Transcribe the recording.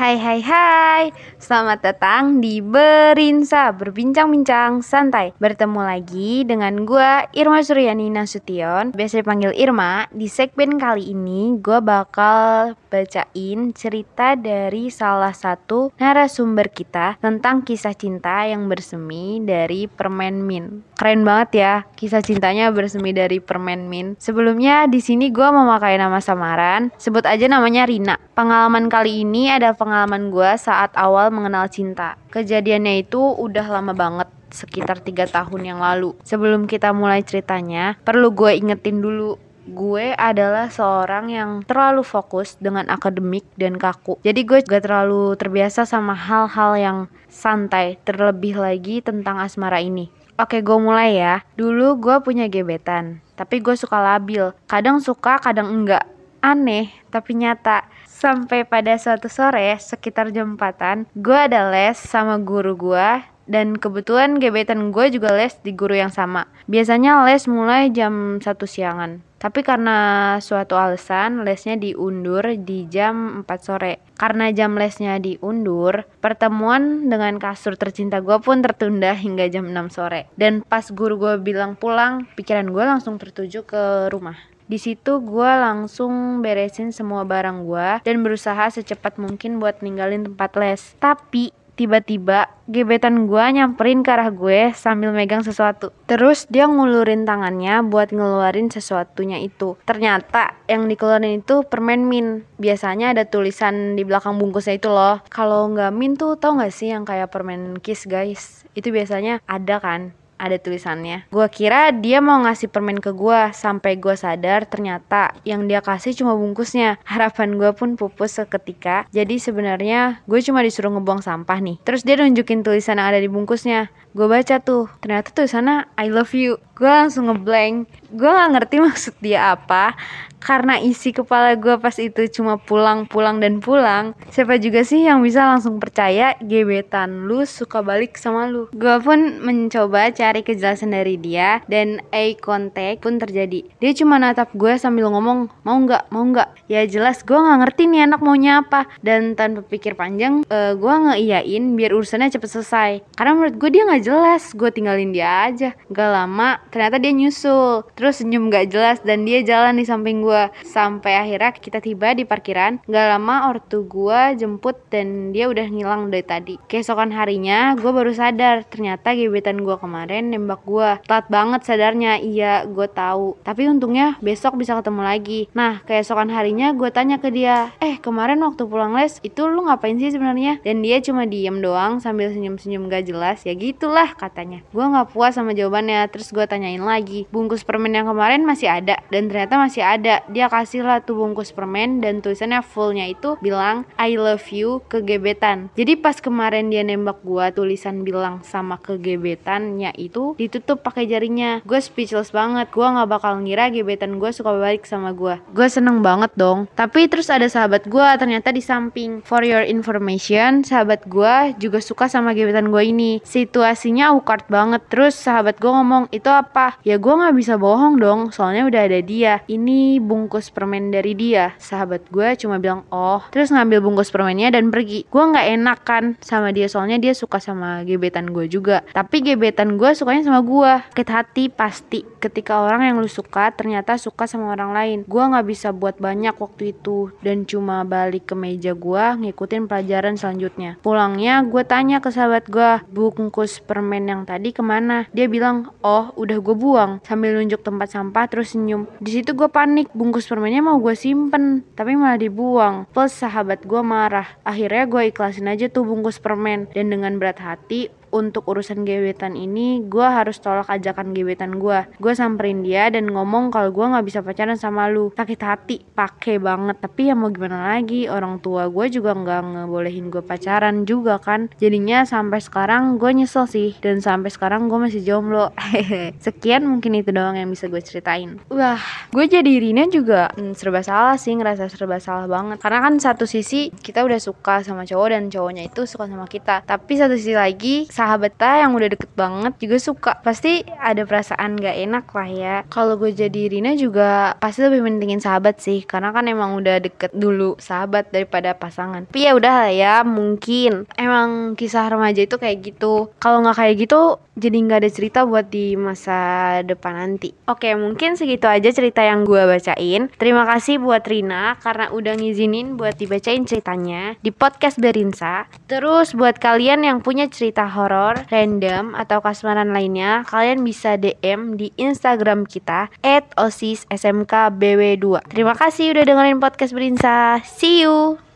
Hai hai hai. Selamat datang di Berinsa Berbincang-bincang santai. Bertemu lagi dengan gue Irma Suryani Nasution. Biasa dipanggil Irma Di segmen kali ini gue bakal bacain cerita dari salah satu narasumber kita Tentang kisah cinta yang bersemi dari permen min. Keren banget ya kisah cintanya bersemi dari permen min. Sebelumnya di sini gue memakai nama samaran. Sebut aja namanya Rina. Pengalaman kali ini ada pengalaman gue saat awal mengenal cinta. Kejadiannya itu udah lama banget, sekitar tiga tahun yang lalu. Sebelum kita mulai ceritanya, perlu gue ingetin dulu gue adalah seorang yang terlalu fokus dengan akademik dan kaku. Jadi gue gak terlalu terbiasa sama hal-hal yang santai, terlebih lagi tentang asmara ini. Oke, gue mulai ya. Dulu gue punya gebetan, tapi gue suka labil. Kadang suka, kadang enggak. Aneh, tapi nyata Sampai pada suatu sore sekitar jam 4 gue ada les sama guru gue dan kebetulan gebetan gue juga les di guru yang sama. Biasanya les mulai jam 1 siangan. Tapi karena suatu alasan lesnya diundur di jam 4 sore. Karena jam lesnya diundur, pertemuan dengan kasur tercinta gue pun tertunda hingga jam 6 sore. Dan pas guru gue bilang pulang, pikiran gue langsung tertuju ke rumah. Di situ gue langsung beresin semua barang gue dan berusaha secepat mungkin buat ninggalin tempat les. Tapi tiba-tiba gebetan gue nyamperin ke arah gue sambil megang sesuatu. Terus dia ngulurin tangannya buat ngeluarin sesuatunya itu. Ternyata yang dikeluarin itu permen min. Biasanya ada tulisan di belakang bungkusnya itu loh. Kalau nggak min tuh tau gak sih yang kayak permen kiss guys? Itu biasanya ada kan ada tulisannya. Gua kira dia mau ngasih permen ke gua sampai gua sadar ternyata yang dia kasih cuma bungkusnya. Harapan gua pun pupus seketika. Jadi sebenarnya gue cuma disuruh ngebuang sampah nih. Terus dia nunjukin tulisan yang ada di bungkusnya. Gue baca tuh, ternyata tulisannya I love you. Gue langsung ngeblank. Gue gak ngerti maksud dia apa karena isi kepala gue pas itu cuma pulang pulang dan pulang. Siapa juga sih yang bisa langsung percaya gebetan lu suka balik sama lu? Gue pun mencoba cari kejelasan dari dia dan eye contact pun terjadi. Dia cuma natap gue sambil ngomong mau nggak? Mau nggak? Ya jelas gue nggak ngerti nih anak maunya apa. Dan tanpa pikir panjang uh, gue ngeiyain biar urusannya cepet selesai. Karena menurut gue dia nggak jelas gue tinggalin dia aja. Gak lama ternyata dia nyusul. Terus senyum gak jelas dan dia jalan di samping gue sampai akhirnya kita tiba di parkiran. Gak lama ortu gue jemput dan dia udah ngilang dari tadi. Keesokan harinya gue baru sadar ternyata gebetan gue kemarin nembak gue telat banget sadarnya. Iya gue tahu. Tapi untungnya besok bisa ketemu lagi. Nah keesokan harinya gue tanya ke dia eh kemarin waktu pulang les itu lu ngapain sih sebenarnya? Dan dia cuma diem doang sambil senyum-senyum gak jelas. Ya gitulah katanya. Gue nggak puas sama jawabannya. Terus gue tanyain lagi. Bungkus permen yang kemarin masih ada dan ternyata masih ada. Dia kasih lah tuh bungkus permen dan tulisannya fullnya itu bilang I love you ke gebetan jadi pas kemarin dia nembak gua tulisan bilang sama ke gebetannya itu ditutup pakai jarinya. Gue speechless banget. Gua nggak bakal ngira gebetan gue suka balik sama gua. Gue seneng banget dong. Tapi terus ada sahabat gua ternyata di samping. For your information sahabat gua juga suka sama gebetan gue ini. Situasinya awkward banget. Terus sahabat gue ngomong itu apa? Ya gue nggak bisa bohong dong soalnya udah ada dia. Ini bungkus permen dari dia. Sahabat gue cuma bilang oh. Terus ngambil bungkus permennya dan pergi. Gue nggak enak kan sama dia soalnya dia suka sama gebetan gue juga. Tapi gebetan gue sukanya sama gue sakit hati pasti. Ketika orang yang lu suka ternyata suka sama orang lain. Gue nggak bisa buat banyak waktu itu. Dan cuma balik ke meja gue ngikutin pelajaran selanjutnya. Pulangnya gue tanya ke sahabat gue bungkus permen yang tadi ke mana? Dia bilang oh udah gue buang. Sambil nunjuk tempat sampah terus senyum. Di situ gue panik bungkus permennya mau gue simpen tapi malah dibuang. Plus sahabat gue marah. Akhirnya gue ikhlasin aja tuh bungkus permen. Dan dengan berat hati untuk urusan gebetan ini gue harus tolak ajakan gebetan gue gue samperin dia dan ngomong kalau gue nggak bisa pacaran sama lu. Sakit hati pake banget. Tapi ya mau gimana lagi orang tua gue juga nggak ngebolehin gue pacaran juga kan. Jadinya sampai sekarang gue nyesel sih dan sampai sekarang gue masih jomblo. Sekian mungkin itu doang yang bisa gue ceritain. Wah gue jadi Rina juga hmm, serba salah sih ngerasa serba salah banget. Karena kan satu sisi kita udah suka sama cowok dan cowoknya itu suka sama kita. Tapi satu sisi lagi sahabat kita yang udah deket banget juga suka. Pasti ada perasaan gak enak lah ya. Kalau gue jadi Rina juga pasti lebih mentingin sahabat sih. Karena kan emang udah deket dulu sahabat daripada pasangan. Tapi ya udah lah ya mungkin. Emang kisah remaja itu kayak gitu. Kalau nggak kayak gitu jadi nggak ada cerita buat di masa depan nanti. Oke mungkin segitu aja cerita yang gue bacain. Terima kasih buat Rina karena udah ngizinin buat dibacain ceritanya di podcast Berinsa. Terus buat kalian yang punya cerita horor random atau kasmaran lainnya, kalian bisa DM di Instagram kita @osissmkbw2. Terima kasih udah dengerin podcast Berinsa. See you.